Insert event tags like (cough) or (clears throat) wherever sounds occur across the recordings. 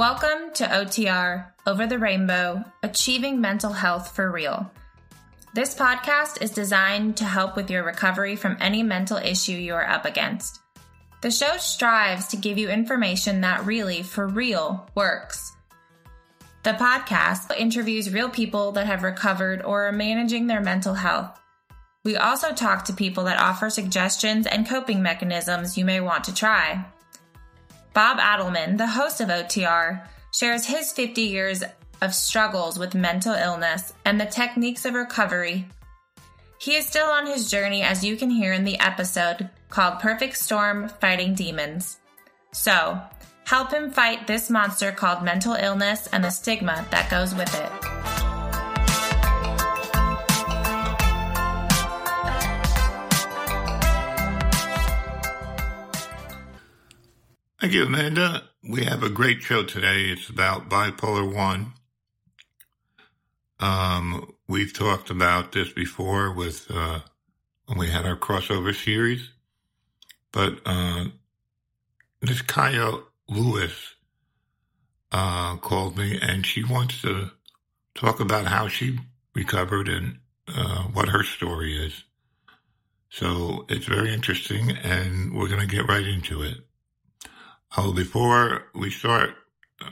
Welcome to OTR, Over the Rainbow Achieving Mental Health for Real. This podcast is designed to help with your recovery from any mental issue you are up against. The show strives to give you information that really, for real, works. The podcast interviews real people that have recovered or are managing their mental health. We also talk to people that offer suggestions and coping mechanisms you may want to try. Bob Adelman, the host of OTR, shares his 50 years of struggles with mental illness and the techniques of recovery. He is still on his journey, as you can hear in the episode called Perfect Storm Fighting Demons. So, help him fight this monster called mental illness and the stigma that goes with it. Thank you, Amanda. We have a great show today. It's about bipolar one. Um, we've talked about this before with uh, when we had our crossover series, but uh, this Kaya Lewis uh, called me, and she wants to talk about how she recovered and uh, what her story is. So it's very interesting, and we're going to get right into it. Oh, before we start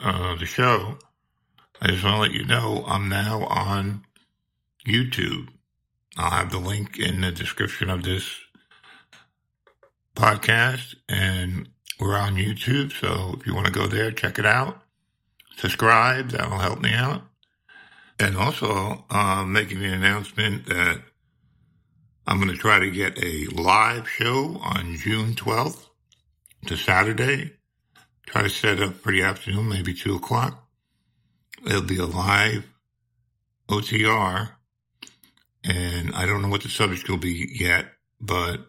uh, the show, I just want to let you know I'm now on YouTube. I'll have the link in the description of this podcast, and we're on YouTube. So if you want to go there, check it out. Subscribe, that'll help me out. And also, uh, making the announcement that I'm going to try to get a live show on June 12th to Saturday try to set up for the afternoon, maybe two o'clock. It'll be a live OTR, and I don't know what the subject will be yet, but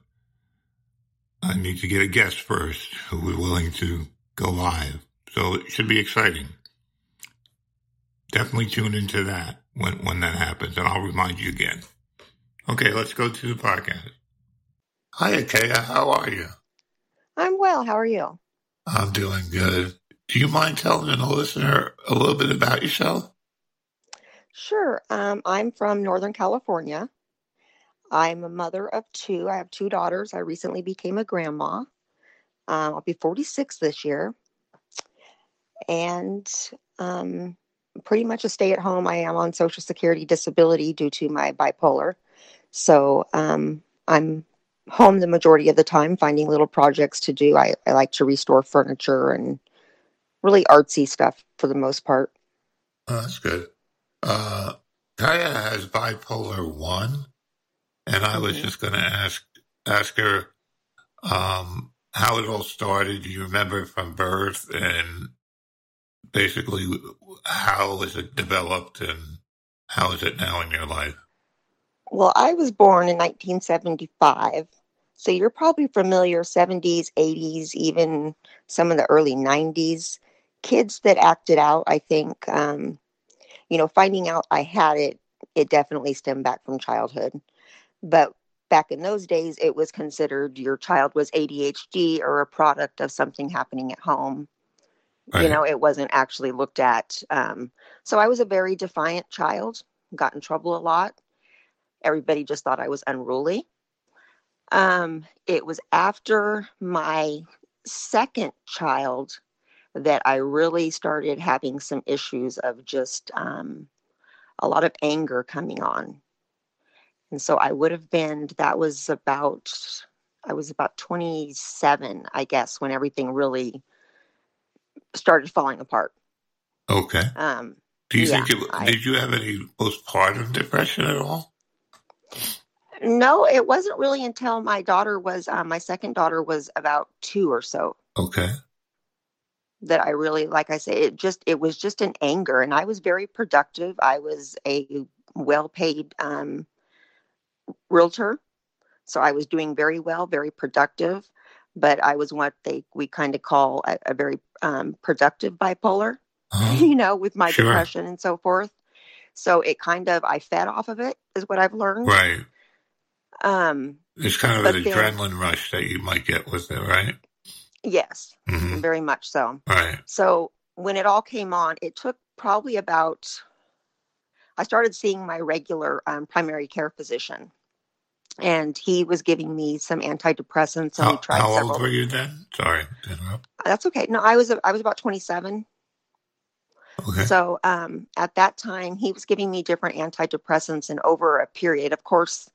I need to get a guest first who is willing to go live. So it should be exciting. Definitely tune into that when, when that happens, and I'll remind you again. Okay, let's go to the podcast. Hi, Akaya. How are you? I'm well. How are you? I'm doing good. Do you mind telling the listener a little bit about yourself? Sure. Um, I'm from Northern California. I'm a mother of two. I have two daughters. I recently became a grandma. Um, I'll be 46 this year. And um, pretty much a stay at home. I am on Social Security disability due to my bipolar. So um, I'm home the majority of the time, finding little projects to do. I, I like to restore furniture and really artsy stuff for the most part. Oh, that's good. Uh, Kaya has bipolar one, and I was mm-hmm. just going to ask ask her um, how it all started. Do you remember from birth, and basically how was it developed, and how is it now in your life? Well, I was born in 1975, so you're probably familiar 70s, 80s, even some of the early 90s. Kids that acted out, I think, um, you know, finding out I had it, it definitely stemmed back from childhood. But back in those days, it was considered your child was ADHD or a product of something happening at home. Right. You know, it wasn't actually looked at. Um, so I was a very defiant child, got in trouble a lot. Everybody just thought I was unruly. Um, it was after my second child that I really started having some issues of just um, a lot of anger coming on. And so I would have been, that was about, I was about 27, I guess, when everything really started falling apart. Okay. Um, Do you yeah, think it, I, did you have any postpartum depression at all? No, it wasn't really until my daughter was um, my second daughter was about two or so. Okay. That I really, like I say, it just it was just an anger, and I was very productive. I was a well-paid um, realtor, so I was doing very well, very productive. But I was what they we kind of call a, a very um, productive bipolar, uh-huh. (laughs) you know, with my sure. depression and so forth. So it kind of I fed off of it, is what I've learned. Right um, it's kind of an then, adrenaline rush that you might get with it, right? Yes, mm-hmm. very much so. Right. So when it all came on, it took probably about, I started seeing my regular um, primary care physician. And he was giving me some antidepressants, and How, we tried how several. old were you then? Sorry. That's okay. No, I was I was about twenty seven. Okay. So um, at that time, he was giving me different antidepressants, and over a period, of course,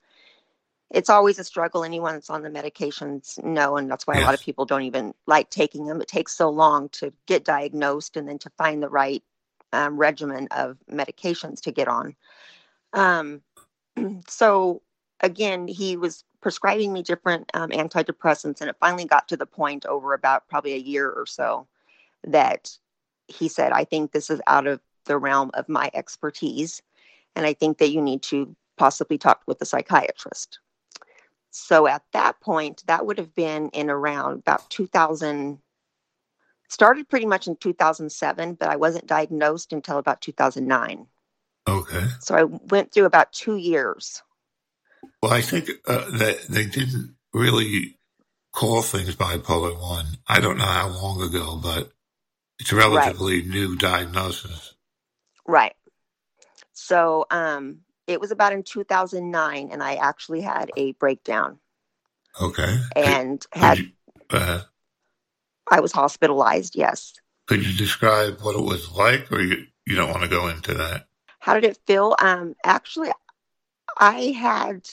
it's always a struggle. Anyone that's on the medications know, and that's why a lot of people don't even like taking them. It takes so long to get diagnosed and then to find the right um, regimen of medications to get on. Um, (clears throat) so again, he was prescribing me different um, antidepressants, and it finally got to the point over about probably a year or so that he said, I think this is out of the realm of my expertise. And I think that you need to possibly talk with a psychiatrist. So at that point, that would have been in around about 2000, started pretty much in 2007, but I wasn't diagnosed until about 2009. Okay. So I went through about two years. Well, I think uh, that they didn't really call things bipolar one. I don't know how long ago, but it's a relatively new diagnosis. Right. So um, it was about in 2009, and I actually had a breakdown Okay. and Could had you, uh, I was hospitalized. Yes. could you describe what it was like, or you, you don't want to go into that? How did it feel? Um, actually, I had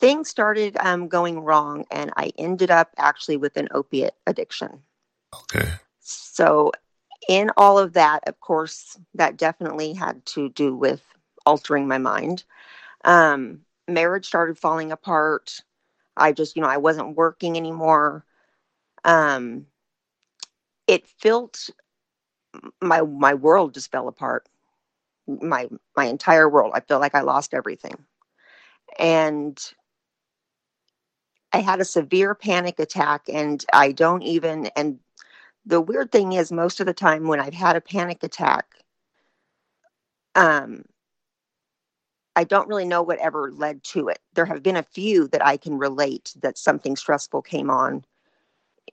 things started um, going wrong, and I ended up actually with an opiate addiction. Okay. So, in all of that, of course, that definitely had to do with altering my mind. Um, marriage started falling apart. I just, you know, I wasn't working anymore. Um, it felt my my world just fell apart. My my entire world. I feel like I lost everything, and I had a severe panic attack. And I don't even and the weird thing is most of the time when I've had a panic attack, um, I don't really know what ever led to it. There have been a few that I can relate that something stressful came on.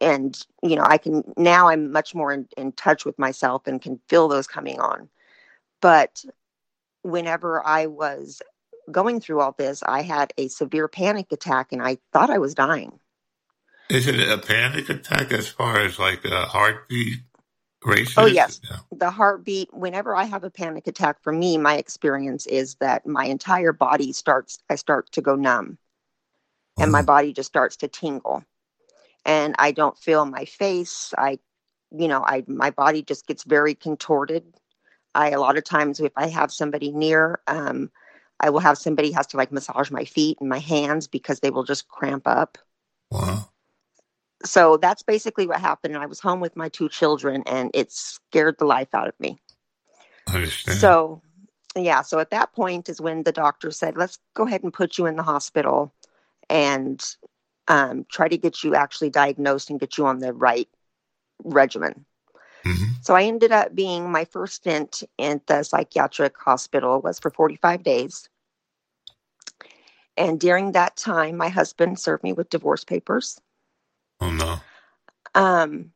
And, you know, I can now I'm much more in, in touch with myself and can feel those coming on. But whenever I was going through all this, I had a severe panic attack and I thought I was dying. Is it a panic attack as far as like a heartbeat races? Oh, yes. Yeah. the heartbeat whenever i have a panic attack for me my experience is that my entire body starts i start to go numb and my Mhm. body just starts to tingle and i don't feel my face i you know i my body just gets very contorted i a lot of times if i have somebody near um i will have somebody has to like massage my feet and my hands because they will just cramp up Wow. So that's basically what happened i was home with my two children and it scared the life out of me I understand. So, yeah, so at that point is when the doctor said, let's go ahead and put you in the hospital and um, try to get you actually diagnosed and get you on the right regimen. Mhm. So, I ended up being my first stint in the psychiatric hospital was for 45 days. And during that time, my husband served me with divorce papers. Oh no. Um,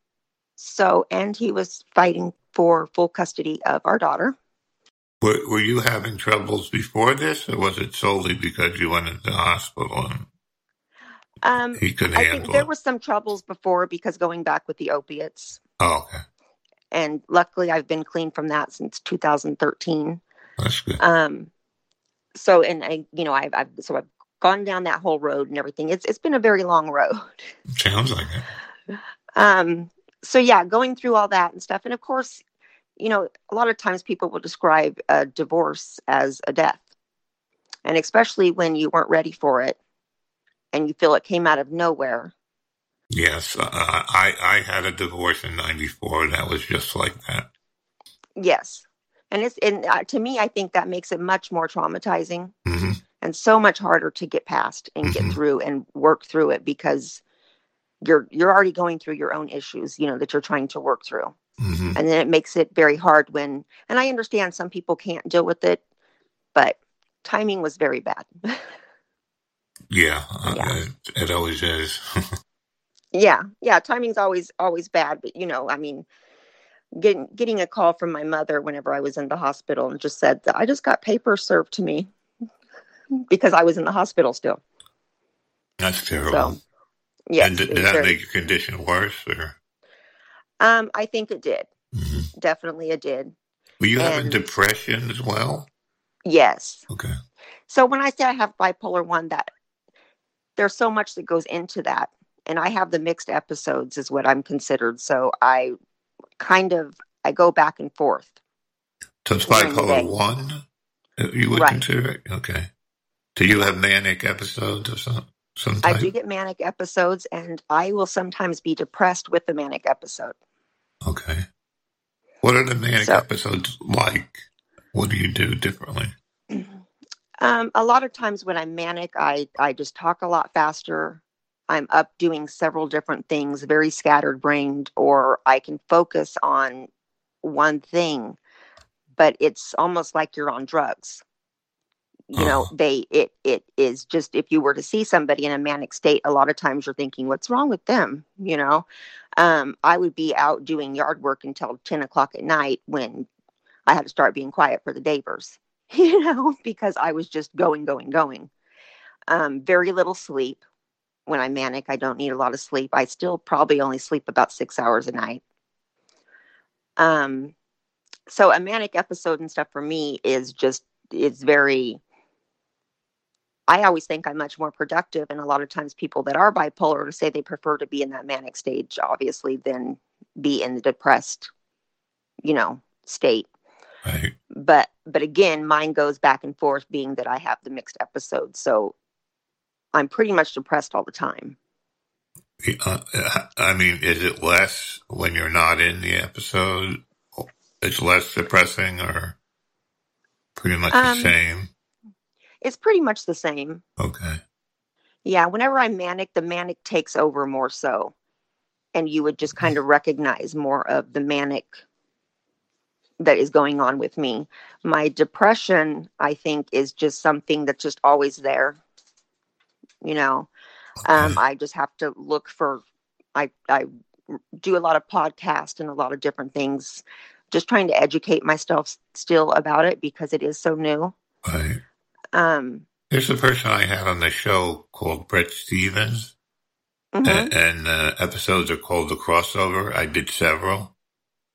so, and he was fighting for full custody of our daughter. Were, were you having troubles before this, or was it solely because you went into the hospital and Um, he couldn't I handle think there it? were some troubles before because going back with the opiates, Oh, okay. and luckily I've been clean from that since 2013. That's good. Um, so and I, you know, I've, I've so I've gone down that whole road and everything. It's it's been a very long road. (laughs) Sounds like it. Um, so yeah, going through all that and stuff, and of course, you know, a lot of times people will describe a divorce as a death, and especially when you weren't ready for it, and you feel it came out of nowhere. Yes, uh, I I had a divorce in '94, and that was just like that. Yes. And it's and uh, to me, I think that makes it much more traumatizing hmm and so much harder to get past and Mhm. get through and work through it because you're you're already going through your own issues, you know, that you're trying to work through. hmm And then it makes it very hard when and I understand some people can't deal with it, but timing was very bad. (laughs) Yeah, uh, Yeah. It, it always is. (laughs) yeah. Yeah, timing's always always bad, but you know, I mean, getting getting a call from my mother whenever I was in the hospital and just said that I just got papers served to me because I was in the hospital still. That's terrible. So, yes, and did, did that very- make your condition worse, or um, I think it did. Mhm. Definitely, it did. were you having depression as well? Yes. Okay. So when I say I have bipolar one, that there's so much that goes into that, and I have the mixed episodes, is what I'm considered. So I kind of I go back and forth. So it's bipolar one. You would Right. consider it okay. Do you have manic episodes or some some I type? do get manic episodes, and I will sometimes be depressed with the manic episode. Okay. What are the manic So- episodes like? What do you do differently? (clears throat) Um, a lot of times when I'm manic, I, I just talk a lot faster. I'm up doing several different things, very scattered brained, or I can focus on one thing, but it's almost like you're on drugs. You know, they it it is just if you were to see somebody in a manic state, a lot of times you're thinking, what's wrong with them? You know, um, I would be out doing yard work until ten o'clock at night when I had to start being quiet for the neighbors. (laughs) you know, because I was just going, going, going. Um, very little sleep. When I'm manic, I don't need a lot of sleep. I still probably only sleep about six hours a night. Um, so a manic episode and stuff for me is just it's very. I always think I'm much more productive, and a lot of times people that are bipolar say they prefer to be in that manic stage, obviously, than be in the depressed, you know, state Right. but but again mine goes back and forth being that i have the mixed episodes so i'm pretty much depressed all the time Uh, I mean, is it less when you're not in the episode? It's less depressing, or pretty much Um, the same? It's pretty much the same Okay. yeah whenever i'm manic the manic takes over more so and you would just kind of recognize more of the manic that is going on with me my depression i think is just something that's just always there you know um, I just have to look for. I I do a lot of podcasts and a lot of different things, just trying to educate myself still about it because it is so new. right. Um, There's a person I had on the show called Brett Stevens, mhm. and, and uh, episodes are called The Crossover. I did several.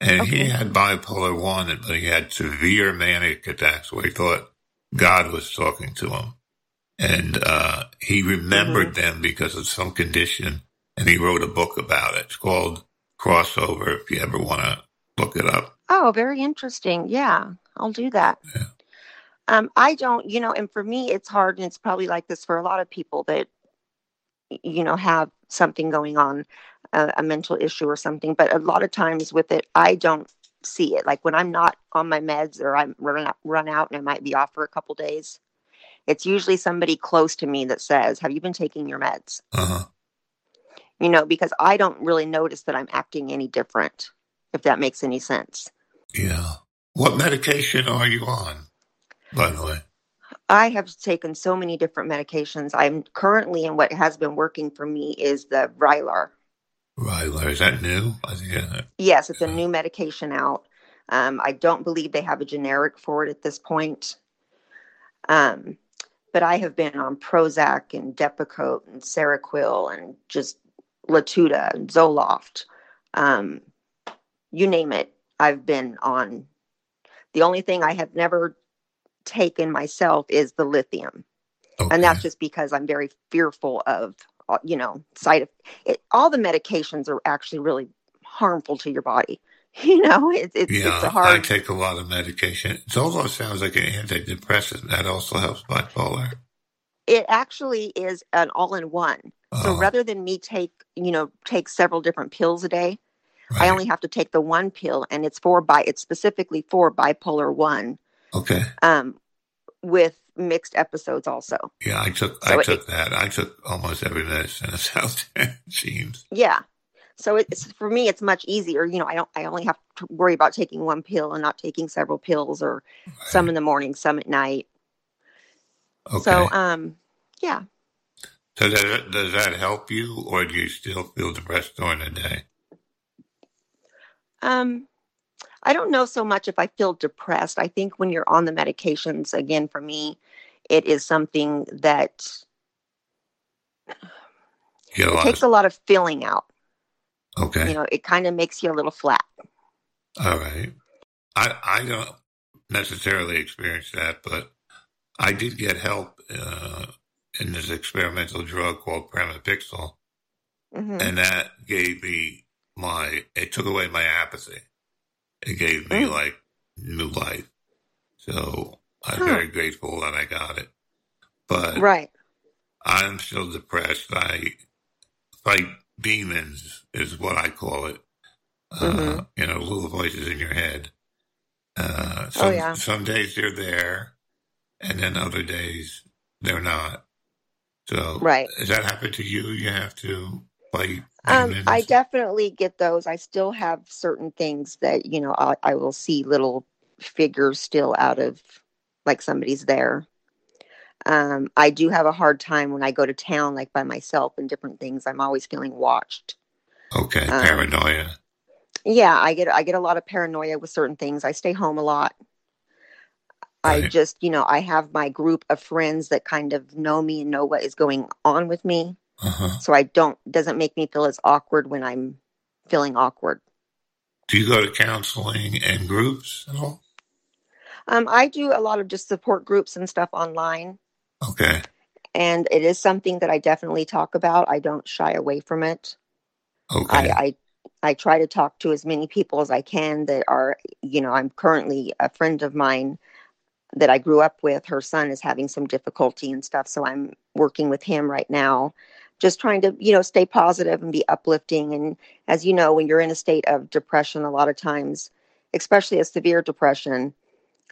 And he had bipolar one, but he had severe manic attacks where he thought God was talking to him. And uh, he remembered Mm-hmm. them because of some condition, and he wrote a book about it. It's called Crossover, if you ever want to look it up. Oh, very interesting. Yeah, I'll do that. Yeah. Um, I don't, you know, and for me, it's hard, and it's probably like this for a lot of people that, you know, have something going on, uh, a mental issue or something. But a lot of times with it, I don't see it. Like when I'm not on my meds or I'm run out, run out and I might be off for a couple days, it's usually somebody close to me that says, "Have you been taking your meds?" Uh-huh. You know, because I don't really notice that I'm acting any different. If that makes any sense. Yeah. What medication are you on, by the way? I have taken so many different medications. I'm currently, and what has been working for me is the Vraylar. Vraylar, is that new? Uh, Yes, it's a new medication out. Um, I don't believe they have a generic for it at this point. Um, but I have been on Prozac and Depakote and Seroquel and just Latuda and Zoloft. Um, you name it, I've been on. The only thing I have never taken myself is the lithium. okay. and that's just because I'm very fearful of uh, you know side of it. All the medications are actually really harmful to your body. (laughs) You know, it's it's, yeah, it's a I hard. take a lot of medication. Zoloft sounds like an antidepressant. That also helps bipolar. It actually is an all-in-one. So Oh, rather than me take you know take several different pills a day, I only have to take the one pill, and it's for bi. It's specifically for bipolar one, Okay. um, with mixed episodes also. Yeah, I took So I it- took that. I took almost every medicine that's out there. (laughs) It seems. Yeah. So it's for me, it's much easier. You know, I don't. I only have to worry about taking one pill and not taking several pills, or some in the morning, some at night. Okay. So, um, yeah. So does that, does that help you, or do you still feel depressed during the day? Um, I don't know so much if I feel depressed. I think when you're on the medications, again, for me, it is something that a it takes of, a lot of filling out. okay. You know, it kind of makes you a little flat. All right. I I don't necessarily experience that, but I did get help uh, in this experimental drug called Pramipexole, hmm and that gave me my. It took away my apathy. It gave me Mm. like new life. So I'm Huh. very grateful that I got it. But Right. I'm still depressed. I fight demons, is what I call it. Uh, Mhm. You know, little voices in your head. Uh, Oh, some, yeah. some days they're there, and then other days they're not. So, Right. does that happen to you? You have to fight Um. I definitely get those. I still have certain things that, you know, I, I will see little figures still out of like somebody's there. Um, I do have a hard time when I go to town, like by myself and different things. I'm always feeling watched. okay, um, paranoia. Yeah, I get I get a lot of paranoia with certain things. I stay home a lot. I just, you know, I have my group of friends that kind of know me and know what is going on with me. Uh-huh. So I don't doesn't make me feel as awkward when I'm feeling awkward. Do you go to counseling and groups at all? Um, I do a lot of just support groups and stuff online, Okay. and it is something that I definitely talk about. I don't shy away from it. Okay. I, I I try to talk to as many people as I can that are, you know, I'm currently a friend of mine that I grew up with. Her son is having some difficulty and stuff, so I'm working with him right now, just trying to, you know, stay positive and be uplifting. And as you know, when you're in a state of depression, a lot of times, especially a severe depression,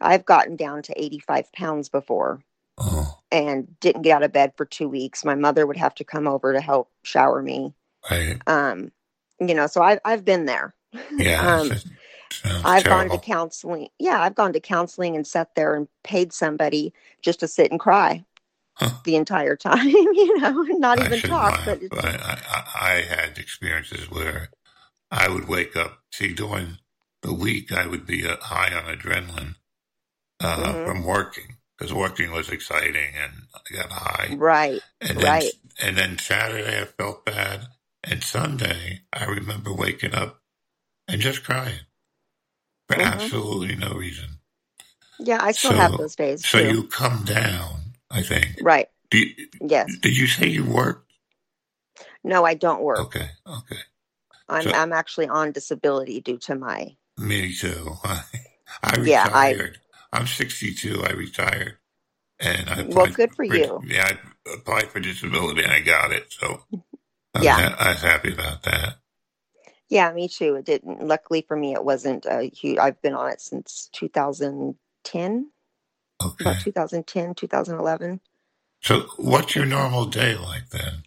I've gotten down to 85 pounds before oh, and didn't get out of bed for two weeks. My mother would have to come over to help shower me. right. Um, you know, so I've I've been there. Yeah. (laughs) um, I've gone to counseling. Yeah, I've gone to counseling and sat there and paid somebody just to sit and cry Huh. the entire time. (laughs) You know, not even talk. But I, I, I had experiences where I would wake up. See, during the week, I would be uh, high on adrenaline uh, Mhm. from working because working was exciting, and I got high. right, And then, right. and then Saturday, I felt bad, and Sunday, I remember waking up and just crying for Mhm. absolutely no reason. Yeah, I still So- have those days So too. you come down. I think. right. Do you, Yes. did you say you worked? No, I don't work. Okay, okay. I'm So- I'm actually on disability due to my. Me too. I, (laughs) I Yeah, I- retired. I, am 62. I retired, and I Well, good for you. Yeah, I applied for disability and I got it. So I was, Yeah. ha- I was happy about that. Yeah, me too. It didn't. Luckily for me, it wasn't a huge. I've been on it since 2010, Okay. about 2010, 2011. So what's your normal day like then?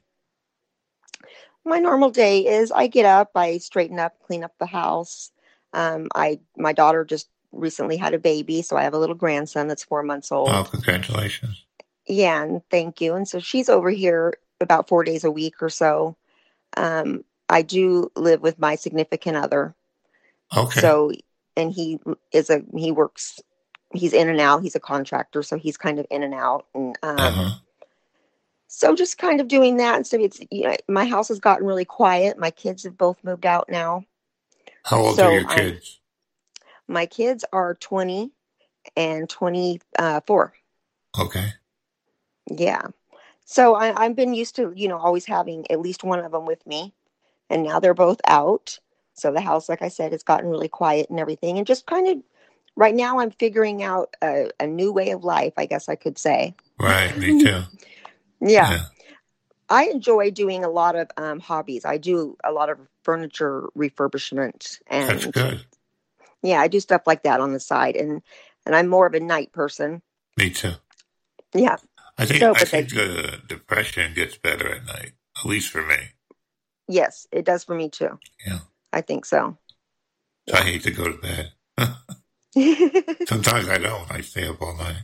My normal day is I get up, I straighten up, clean up the house. Um, I my daughter just recently had a baby, so I have a little grandson that's four months old. Oh, congratulations. Yeah, and thank you. And so she's over here about four days a week or so. Um, I do live with my significant other. Okay. So, and he is a he works. He's in and out. He's a contractor, so he's kind of in and out. And um, uh-huh. so, just kind of doing that. And so, it's you know, my house has gotten really quiet. My kids have both moved out now. How old so are your kids? My kids are twenty and twenty four. okay. Yeah. So I, I've been used to, you know, always having at least one of them with me. And now they're both out. So the house, like I said, has gotten really quiet and everything. And just kind of right now, I'm figuring out a, a new way of life, I guess I could say. Right. Me (laughs) too. Yeah. I enjoy doing a lot of um, hobbies. I do a lot of furniture refurbishment That's and good. yeah, I do stuff like that on the side. And, and I'm more of a night person. Me too. Yeah. I think So, I but think the depression gets better at night, at least for me. Yes, it does for me too. Yeah. I think so. So I hate to go to bed. (laughs) (laughs) Sometimes I don't. I stay up all night.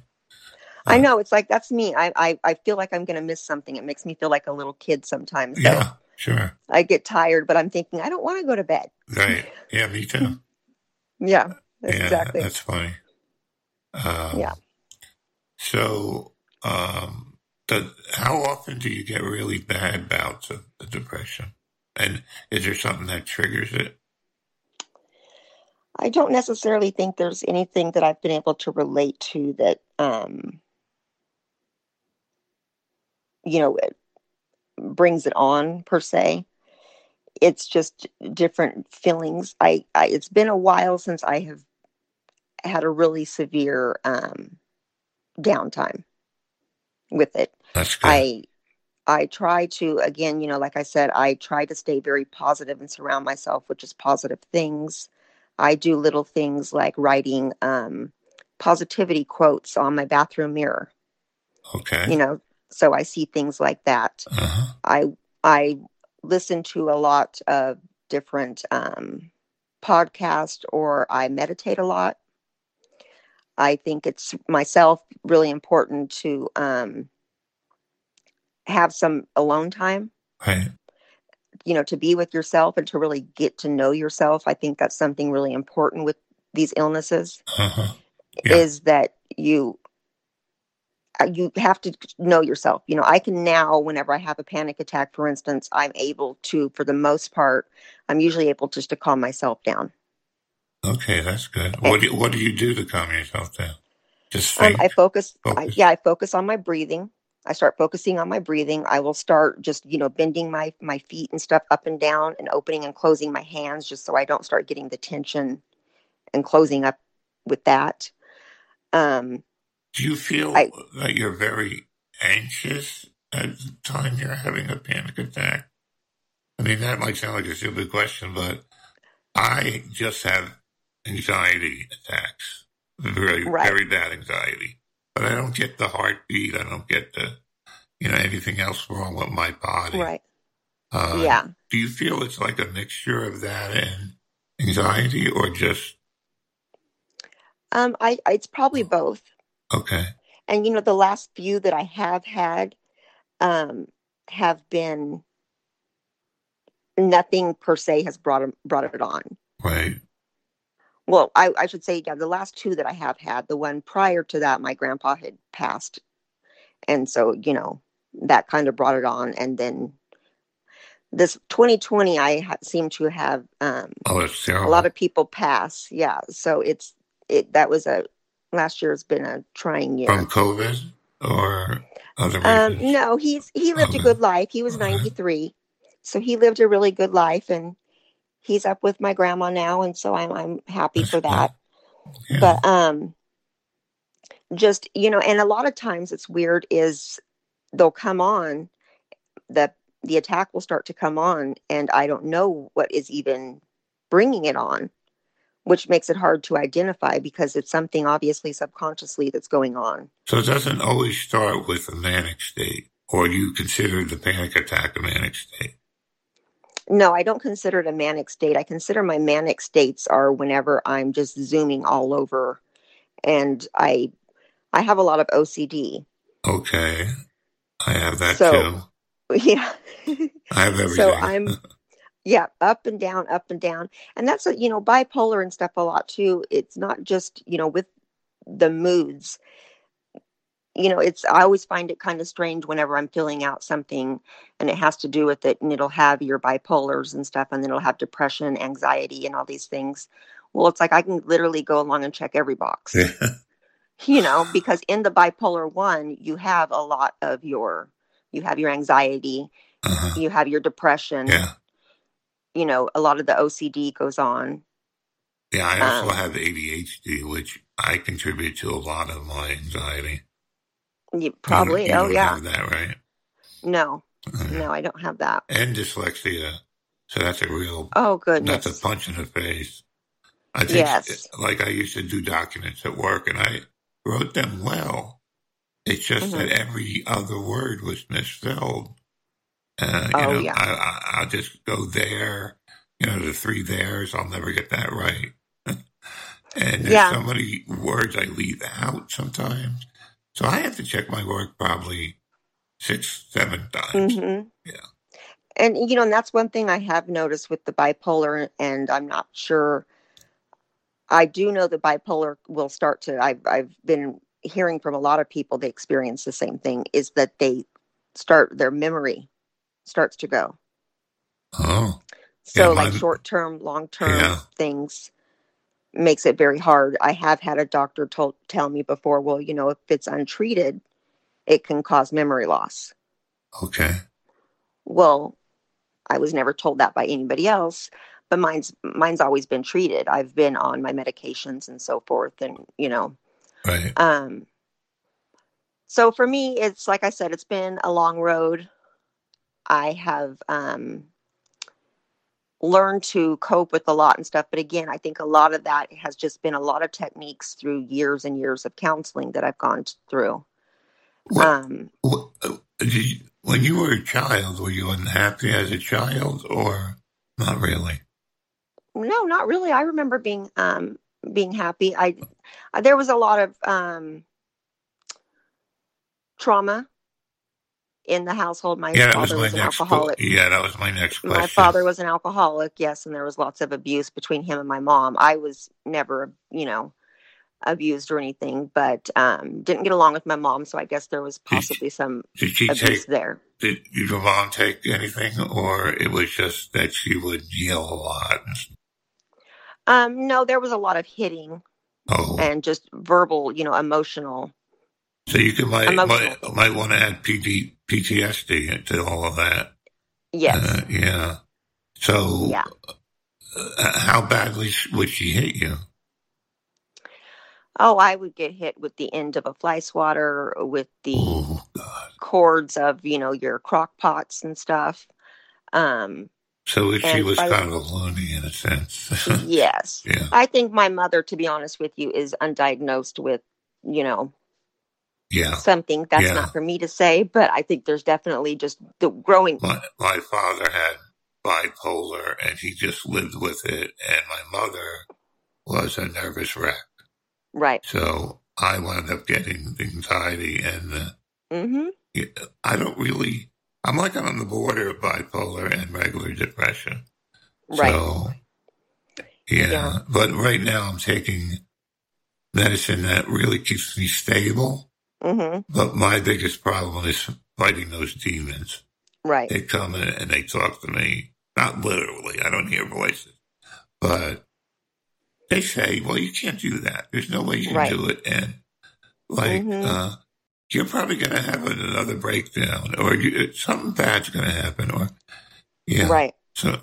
I know it's like that's me. I I, I feel like I'm going to miss something. It makes me feel like a little kid sometimes. So Yeah, sure. I get tired, but I'm thinking I don't want to go to bed. Right. Yeah, me too. (laughs) Yeah. That's yeah, exactly. that's funny. Um, Yeah. So, um, the, how often do you get really bad bouts of the depression? And is there something that triggers it? I don't necessarily think there's anything that I've been able to relate to that, um, you know, it brings it on per se. It's just different feelings. I, I it's been a while since I have had a really severe um, downtime with it. That's good. I I try to again, you know, like I said, I try to stay very positive and surround myself with just positive things. I do little things like writing um, positivity quotes on my bathroom mirror. okay. You know, so I see things like that. uh-huh. I I listen to a lot of different um, podcasts, or I meditate a lot. I think it's myself really important to um, have some alone time Right. You know to be with yourself and to really get to know yourself i think that's something really important with these illnesses Uh-huh. Yeah. is that you uh, you have to know yourself you know i can now whenever i have a panic attack for instance i'm able to for the most part i'm usually able just to calm myself down Okay, that's good. What do you, what do you do to calm yourself down? Just um, i focus I, Focus. yeah i focus on my breathing i start focusing on my breathing i will start just you know bending my my feet and stuff up and down and opening and closing my hands just so i don't start getting the tension and closing up with that um do you feel I- that you're very anxious at the time you're having a panic attack? I mean, that might sound like a stupid question, but I just have anxiety attacks, very, Right. very bad anxiety. But I don't get the heartbeat. I don't get the, you know, anything else wrong with my body. right Uh, yeah Do you feel it's like a mixture of that and anxiety, or just um i it's probably both okay? and you know the last few that i have had um have been nothing per se has brought brought it on Right. Well I, I should say yeah the last two that i have had the one prior to that my grandpa had passed. And so you know that kind of brought it on. And then this 2020 i ha- seem to have um Oh, a lot of people pass. Yeah. So it's it that was a last year has been a trying year. From COVID or other um no he's he lived a good life. He was All right. 93 so he lived a really good life and he's up with my grandma now and so i'm i'm happy for that Yeah. but um just you know and a lot of times it's weird is they'll come on the the attack will start to come on and i don't know what is even bringing it on which makes it hard to identify because it's something obviously subconsciously that's going on so it doesn't always start with a manic state, or you consider the panic attack a manic state. No i don't consider it a manic state i consider my manic states are whenever i'm just zooming all over and i i have a lot of ocd Okay, I have that So- too. (laughs) yeah I have everything. So (laughs) I'm, yeah, up and down, up and down, and that's a, you know bipolar and stuff a lot too. It's not just you know with the moods. You know, it's I always find it kind of strange whenever I'm filling out something and it has to do with it, and it'll have your bipolars and stuff, and then it'll have depression, anxiety, and all these things. Well, it's like I can literally go along and check every box, yeah. (laughs) you know, because in the bipolar one, you have a lot of your, you have your anxiety, Uh-huh. you have your depression, yeah, you know, a lot of the OCD goes on. yeah. I also Um, have ADHD, which I contribute to a lot of my anxiety. You probably, you oh don't yeah, have that right. no, Uh, no, I don't have that. and dyslexia. So that's a real Oh goodness. that's a punch in the face. I think, Yes. like I used to do documents at work, and I wrote them well. It's just Mhm. that every other word was misspelled. Uh, you Oh, know, yeah. I, I, I'll just go there. You know, the three theirs. I'll never get that right. (laughs) and there's Yeah. so many words I leave out sometimes. So I have to check my work probably six, seven times. hmm Yeah. And you know, and that's one thing I have noticed with the bipolar, and I'm not sure. I do know that bipolar will start to. I've I've been hearing from a lot of people they experience the same thing. Is that they start their memory starts to go. Oh, So Yeah, like short term, long term Yeah. things makes it very hard. I have had a doctor told tell me before, well, you know, if it's untreated, it can cause memory loss. okay. Well, I was never told that by anybody else, but mine's mine's always been treated. I've been on my medications and so forth and, you know, Right. um so for me it's like I said it's been a long road. I have um learned to cope with a lot and stuff, but again, I think a lot of that has just been a lot of techniques through years and years of counseling that I've gone through. What, Um what, uh, when you were a child, were you unhappy as a child or not really? no, not really. I remember being um being happy. I there was a lot of um trauma in the household. My Yeah, that was father my was an next. alcoholic. yeah, that was my next question. My father was an alcoholic, yes, and there was lots of abuse between him and my mom. I was never, you know, abused or anything, but um, didn't get along with my mom, so I guess there was possibly some Did she abuse take? there. Did your mom take anything, or it was just that she would yell a lot? Um, no, there was a lot of hitting Oh, and just verbal, you know, emotional. So you could might might, might want to add PD, PTSD to all of that. Yes. Uh, yeah. So, Yeah. uh, how badly would she hit you? Oh, I would get hit with the end of a fly swatter, with the Oh cords of, you know, your crock pots and stuff. Um, So she was kind of a loony in a sense. (laughs) yes. yeah. I think my mother, to be honest with you, is undiagnosed with, you know, Yeah. something that's Yeah. not for me to say, but I think there's definitely just the growing. My my father had bipolar, and he just lived with it. And my mother was a nervous wreck. Right. So I wound up getting anxiety, and uh, hmm I don't really. I'm like I'm on the border of bipolar and regular depression. Right. So, yeah. Yeah. But right now I'm taking medicine that really keeps me stable. Hmm But my biggest problem is fighting those demons. Right. They come in and they talk to me, not literally, I don't hear voices, but they say, well, you can't do that. There's no way you can Right. do it. And like, Mhm. uh, you're probably going to have another breakdown or you, something bad's going to happen or, yeah. Right. So,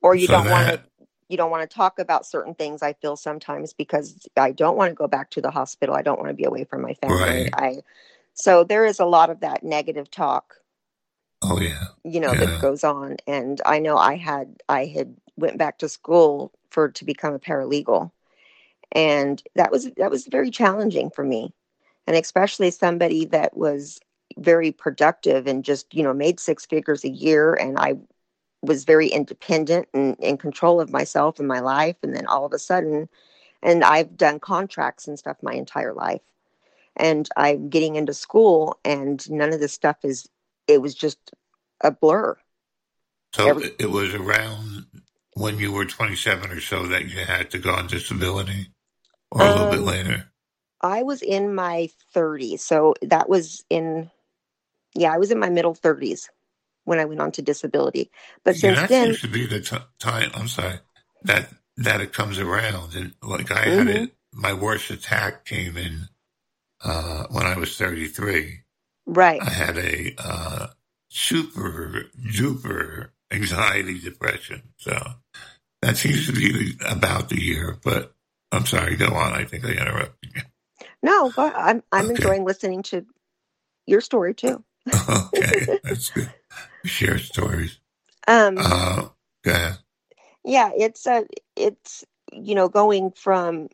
Or you so don't want to. You don't want to talk about certain things. I feel sometimes because I don't want to go back to the hospital. I don't want to be away from my family. Right. I so there is a lot of that negative talk oh, yeah. you know Yeah. that goes on and i know i had i had went back to school for to become a paralegal and that was that was very challenging for me and especially somebody that was very productive and just you know made six figures a year and i was very independent and in control of myself and my life and then all of a sudden and i've done contracts and stuff my entire life and i'm getting into school and none of this stuff is it was just a blur So Every- it, was around when you were 27 or so that you had to go on disability or a little bit Um, later. I was in my 30s. So that was in, yeah, I was in my middle 30s when I went on to disability. But Yeah, since that then, seems to be the t- time. I'm sorry that that it comes around, and like I had Mhm. it. My worst attack came in uh, when I was 33. right, I had a uh, super duper anxiety depression. So that seems to be about the year. But I'm sorry. Go on. I think I interrupted you. no, I'm I'm Okay. enjoying listening to your story too. (laughs) okay, that's good. Share stories. Um, Uh, go ahead. yeah, it's a it's you know going from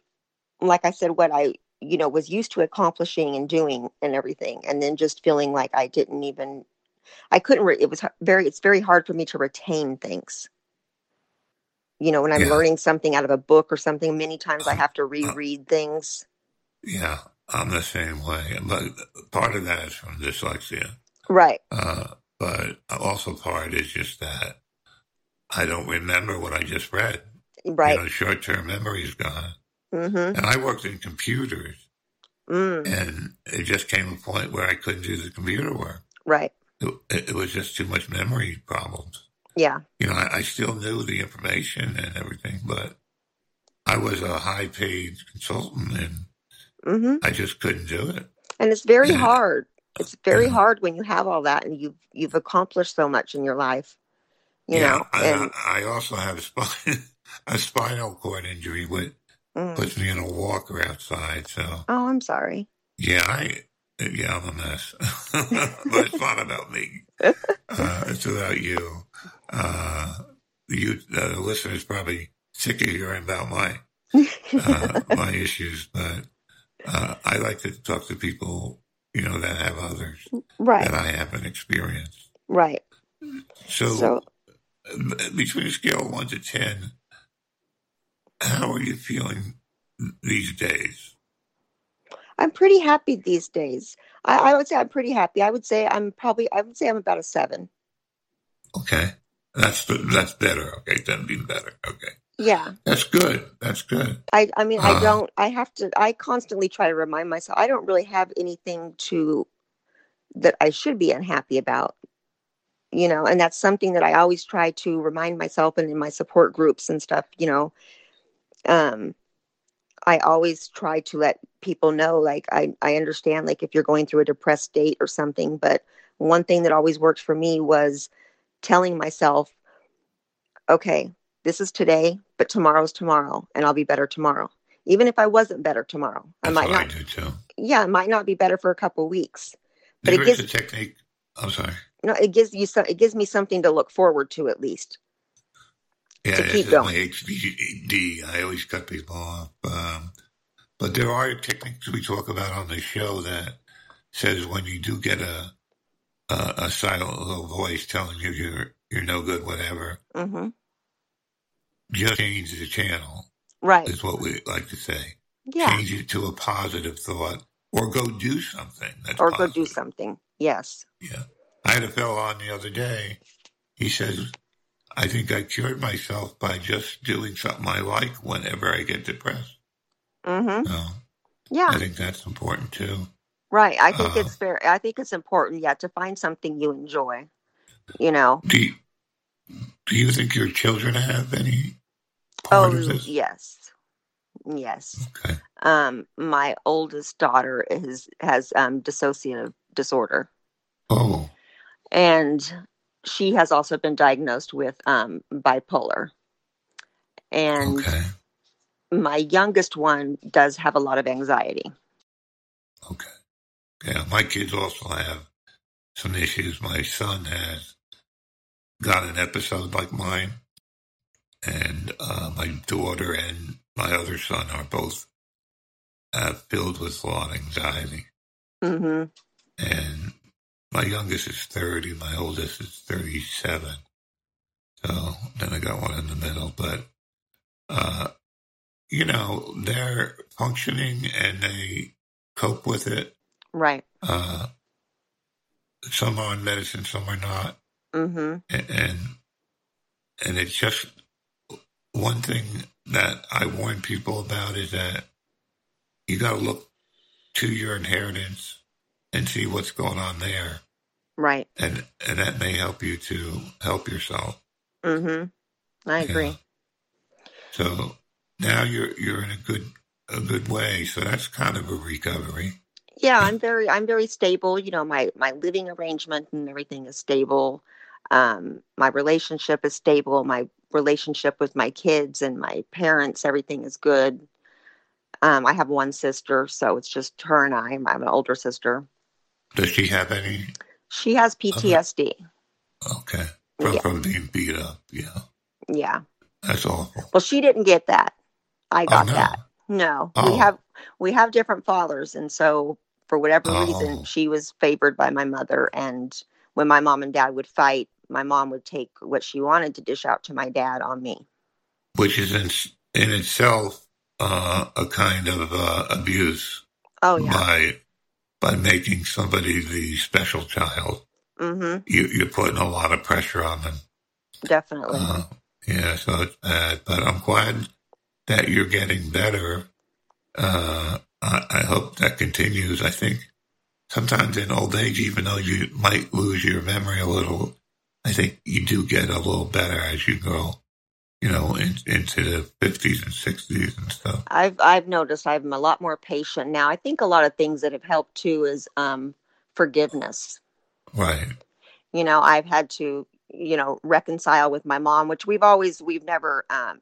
like I said what I you know was used to accomplishing and doing and everything, and then just feeling like I didn't even I couldn't. Re- it was very. It's very hard for me to retain things. You know, when I'm Yeah. learning something out of a book or something, many times I have to reread things. Yeah, I'm the same way. But part of that is from dyslexia. Right. Uh, but also part is just that I don't remember what I just read. Right. You know, short term memory is gone. Mm-hmm. And I worked in computers, Mm. and it just came a point where I couldn't do the computer work. Right. It, it was just too much memory problems. Yeah. You know, I, I still knew the information and everything, but I was a high paid consultant and Mm-hmm. I just couldn't do it. And it's very Yeah. hard. It's very Yeah. hard when you have all that and you've you've accomplished so much in your life. You know. I, And I, I also have a, spine, (laughs) a spinal cord injury, which mm. puts me in a walker outside. So, oh, I'm sorry. yeah, I, yeah, I'm a mess. (laughs) but it's not about me. (laughs) Uh, it's about you. Uh, you, uh, the listeners probably sick of hearing about my, uh, my issues, but, uh, I like to talk to people, you know, that have others right. that I haven't experienced. Right. So, So uh, between a scale of one to 10, how are you feeling these days? I'm pretty happy these days. I, I would say I'm pretty happy. I would say I'm probably I would say I'm about a seven. Okay. That's that's better. Okay, then being better. Okay. Yeah. That's good. That's good. I I mean I Uh. don't I have to I constantly try to remind myself I don't really have anything to that I should be unhappy about. You know, and that's something that I always try to remind myself and in my support groups and stuff, you know. Um I always try to let people know like I I understand like if you're going through a depressed state or something, but one thing that always worked for me was telling myself okay, this is today, but tomorrow's tomorrow and I'll be better tomorrow. Even if I wasn't better tomorrow. I That's might not I yeah, it might not be better for a couple of weeks. But There it gives- a technique. I'm sorry. No, it gives you some it gives me something to look forward to at least. Yeah, To keep going. HBD. I always cut people off. Um, but there are techniques we talk about on the show that says when you do get a a, a silent little voice telling you you're you're no good, whatever, hmm just change the channel. Right. Is what we like to say. Yeah. Change it to a positive thought, or go do something. That's Or go do something. Yes. Yeah. I had a fellow on the other day. He says, I think I cured myself by just doing something I like whenever I get depressed. Mm-hmm. So Yeah. I think that's important too. Right. I think Uh, it's fair. I think it's important, yeah, to find something you enjoy. You know. Do you, do you think your children have any part Oh of this? yes. Yes. Okay. Um, my oldest daughter is has um dissociative disorder. Oh, and she has also been diagnosed with um, bipolar. And okay. my youngest one does have a lot of anxiety. Okay. Yeah, my kids also have some issues. My son has got an episode like mine, and uh, my daughter and my other son are both uh, filled with a lot of anxiety. hmm And my youngest is 30, my oldest is 37. So then I got one in the middle, but, uh, you know, they're functioning and they cope with it. Right. Uh, some are on medicine, some are not. Hmm And, and, it's just one thing that I warn people about is that you got to look to your inheritance and see what's going on there. Right. And, and that may help you to help yourself. hmm I agree. Yeah. So now you're, you're in a good, a good way. So that's kind of a recovery. Yeah, I'm very I'm very stable. You know, my my living arrangement and everything is stable. Um, my relationship is stable. My relationship with my kids and my parents, everything is good. Um, I have one sister, so it's just her and I. I have an older sister. Does she have any? She has PTSD. Okay. From, Yeah. from being beat up. Yeah. Yeah. That's awful. Well, she didn't get that. I got oh, no. that. No, Oh. we have we have different fathers, and so for whatever Oh. reason, she was favored by my mother. And when my mom and dad would fight, my mom would take what she wanted to dish out to my dad on me. Which is in, in itself uh, a kind of uh, abuse Oh yeah. by by making somebody the special child. Mm-hmm. You, you're putting a lot of pressure on them. Definitely. Uh, yeah, so it's bad. But I'm glad that you're getting better. uh, I, I hope that continues. I think sometimes in old age, even though you might lose your memory a little, I think you do get a little better as you go, you know, in, into the fifties and sixties and stuff. I've I've noticed I'm a lot more patient now. I think a lot of things that have helped too is um, forgiveness. Right. You know, I've had to you know reconcile with my mom, which we've always we've never um,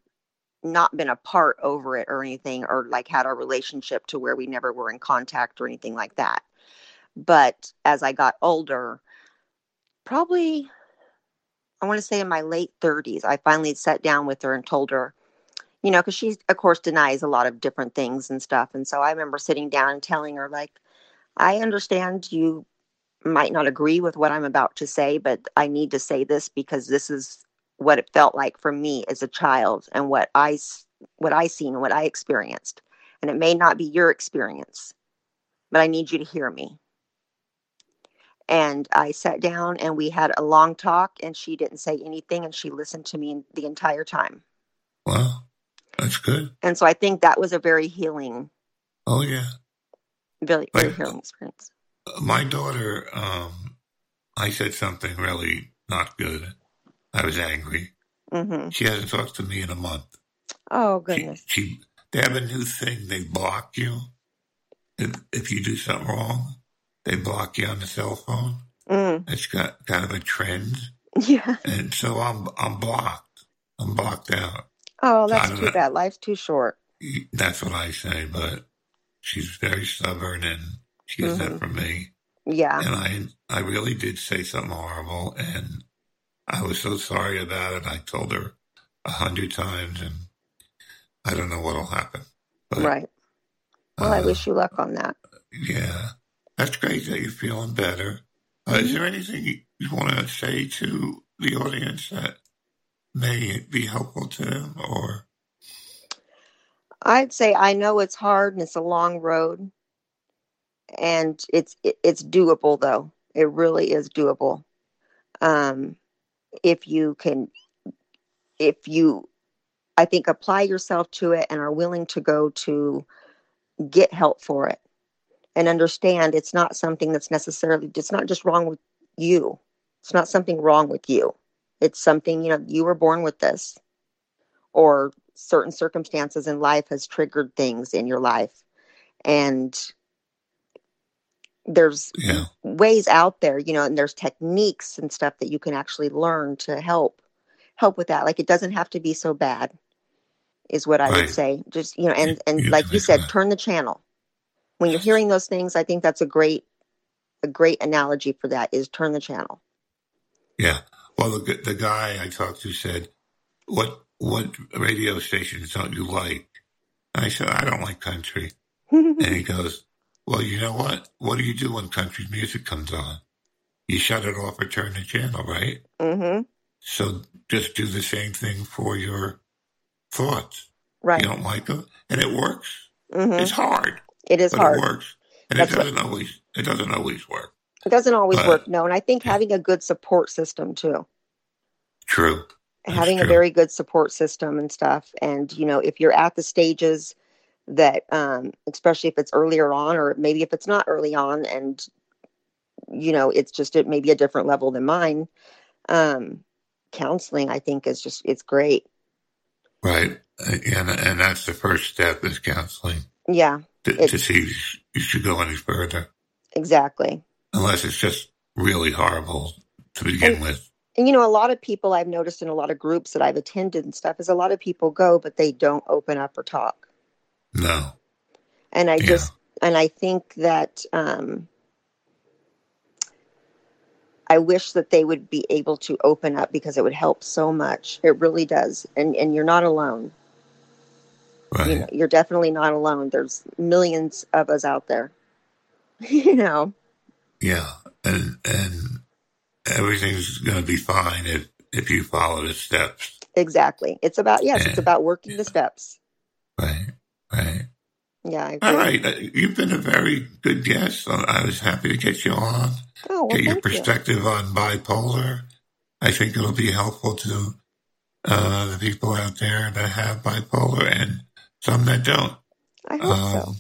not been apart over it or anything, or like had our relationship to where we never were in contact or anything like that. But as I got older, probably I want to say in my late 30s, I finally sat down with her and told her, you know, because she, of course, denies a lot of different things and stuff. And so I remember sitting down and telling her, like, I understand you might not agree with what I'm about to say, but I need to say this because this is what it felt like for me as a child and what I what I seen and what I experienced. And it may not be your experience, but I need you to hear me. And I sat down and we had a long talk, and she didn't say anything, and she listened to me the entire time. Wow, that's good. And so I think that was a very healing. Oh yeah, very, very like, healing experience. My daughter, um, I said something really not good. I was angry. Mm-hmm. She hasn't talked to me in a month. Oh goodness. She, she they have a new thing. They block you if if you do something wrong they block you on the cell phone. Mm. It's got kind of a trend. Yeah. And so I'm I'm blocked. I'm blocked out. Oh, that's too know. bad. Life's too short. That's what I say, but she's very stubborn and she gets mm-hmm. that from me. Yeah. And I I really did say something horrible and I was so sorry about it. I told her a hundred times and I don't know what'll happen. But, right. Well, uh, I wish you luck on that. Yeah. That's great that you're feeling better. Uh, is there anything you want to say to the audience that may be helpful to them or? I'd say I know it's hard and it's a long road and it's it's doable though. It really is doable. Um, if you can if you I think apply yourself to it and are willing to go to get help for it and understand it's not something that's necessarily it's not just wrong with you. It's not something wrong with you. It's something you know you were born with this or certain circumstances in life has triggered things in your life. And there's yeah. ways out there you know and there's techniques and stuff that you can actually learn to help help with that. Like it doesn't have to be so bad is what i right. would say. Just you know and and like you said turn the channel when you're hearing those things, I think that's a great a great analogy for that is turn the channel. Yeah. Well, the the guy I talked to said, "What what radio stations don't you like?" And I said, "I don't like country." (laughs) and he goes, "Well, you know what? What do you do when country music comes on? You shut it off or turn the channel, right?" Mm-hmm. So just do the same thing for your thoughts. Right. You don't like them, and it works. Mm-hmm. It's hard. It is but hard. It works, and That's it doesn't what, always. It doesn't always work. It doesn't always but, work. No, and I think yeah. having a good support system too. True. That's having true. a very good support system and stuff, and you know, if you're at the stages that, um, especially if it's earlier on, or maybe if it's not early on, and you know, it's just it maybe a different level than mine. Um, counseling, I think, is just it's great. Right, and and that's the first step is counseling. Yeah, to, to see you should go any further. Exactly. Unless it's just really horrible to begin and, with. And you know, a lot of people I've noticed in a lot of groups that I've attended and stuff is a lot of people go, but they don't open up or talk. No. And I yeah. just, and I think that, um, I wish that they would be able to open up because it would help so much. It really does. And and you're not alone. Right. You know, you're definitely not alone. There's millions of us out there. (laughs) you know. Yeah, and and everything's going to be fine if if you follow the steps. Exactly. It's about yes. And, it's about working yeah. the steps. Right. Right. Yeah. All right. Uh, you've been a very good guest. I was happy to get you on. Oh, well, get your perspective you. on bipolar. I think it'll be helpful to uh, the people out there that have bipolar and some that don't. I hope um, so.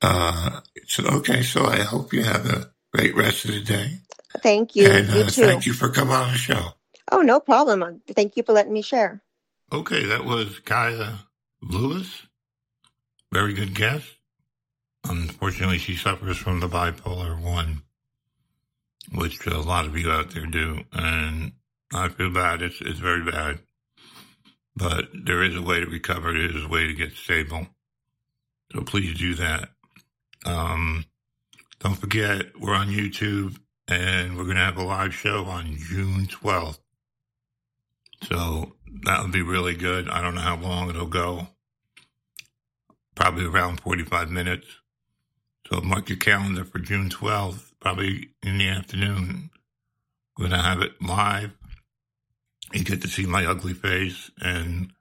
Uh, so. Okay, so I hope you have a great rest of the day. Thank you. And you uh, thank you for coming on the show. Oh, no problem. Thank you for letting me share. Okay, that was Kaya Lewis. Very good guest. Unfortunately, she suffers from the bipolar one, which a lot of you out there do. And I feel bad. It's, it's very bad. But there is a way to recover. There is a way to get stable. So please do that. Um, don't forget, we're on YouTube and we're going to have a live show on June 12th. So that would be really good. I don't know how long it'll go. Probably around 45 minutes. So mark your calendar for June 12th, probably in the afternoon. We're going to have it live. You get to see my ugly face and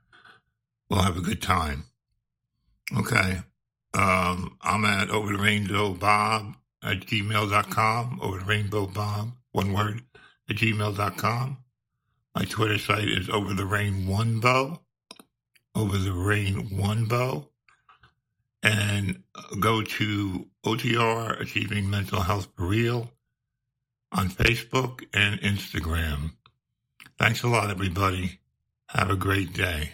we'll have a good time. Okay. Um, I'm at over the rainbow bob at gmail.com, over the rainbow bob, one word, at gmail.com. My Twitter site is over the rain one bow, over the rain one bow, and go to OTR Achieving Mental Health for Real on Facebook and Instagram. Thanks a lot, everybody. Have a great day.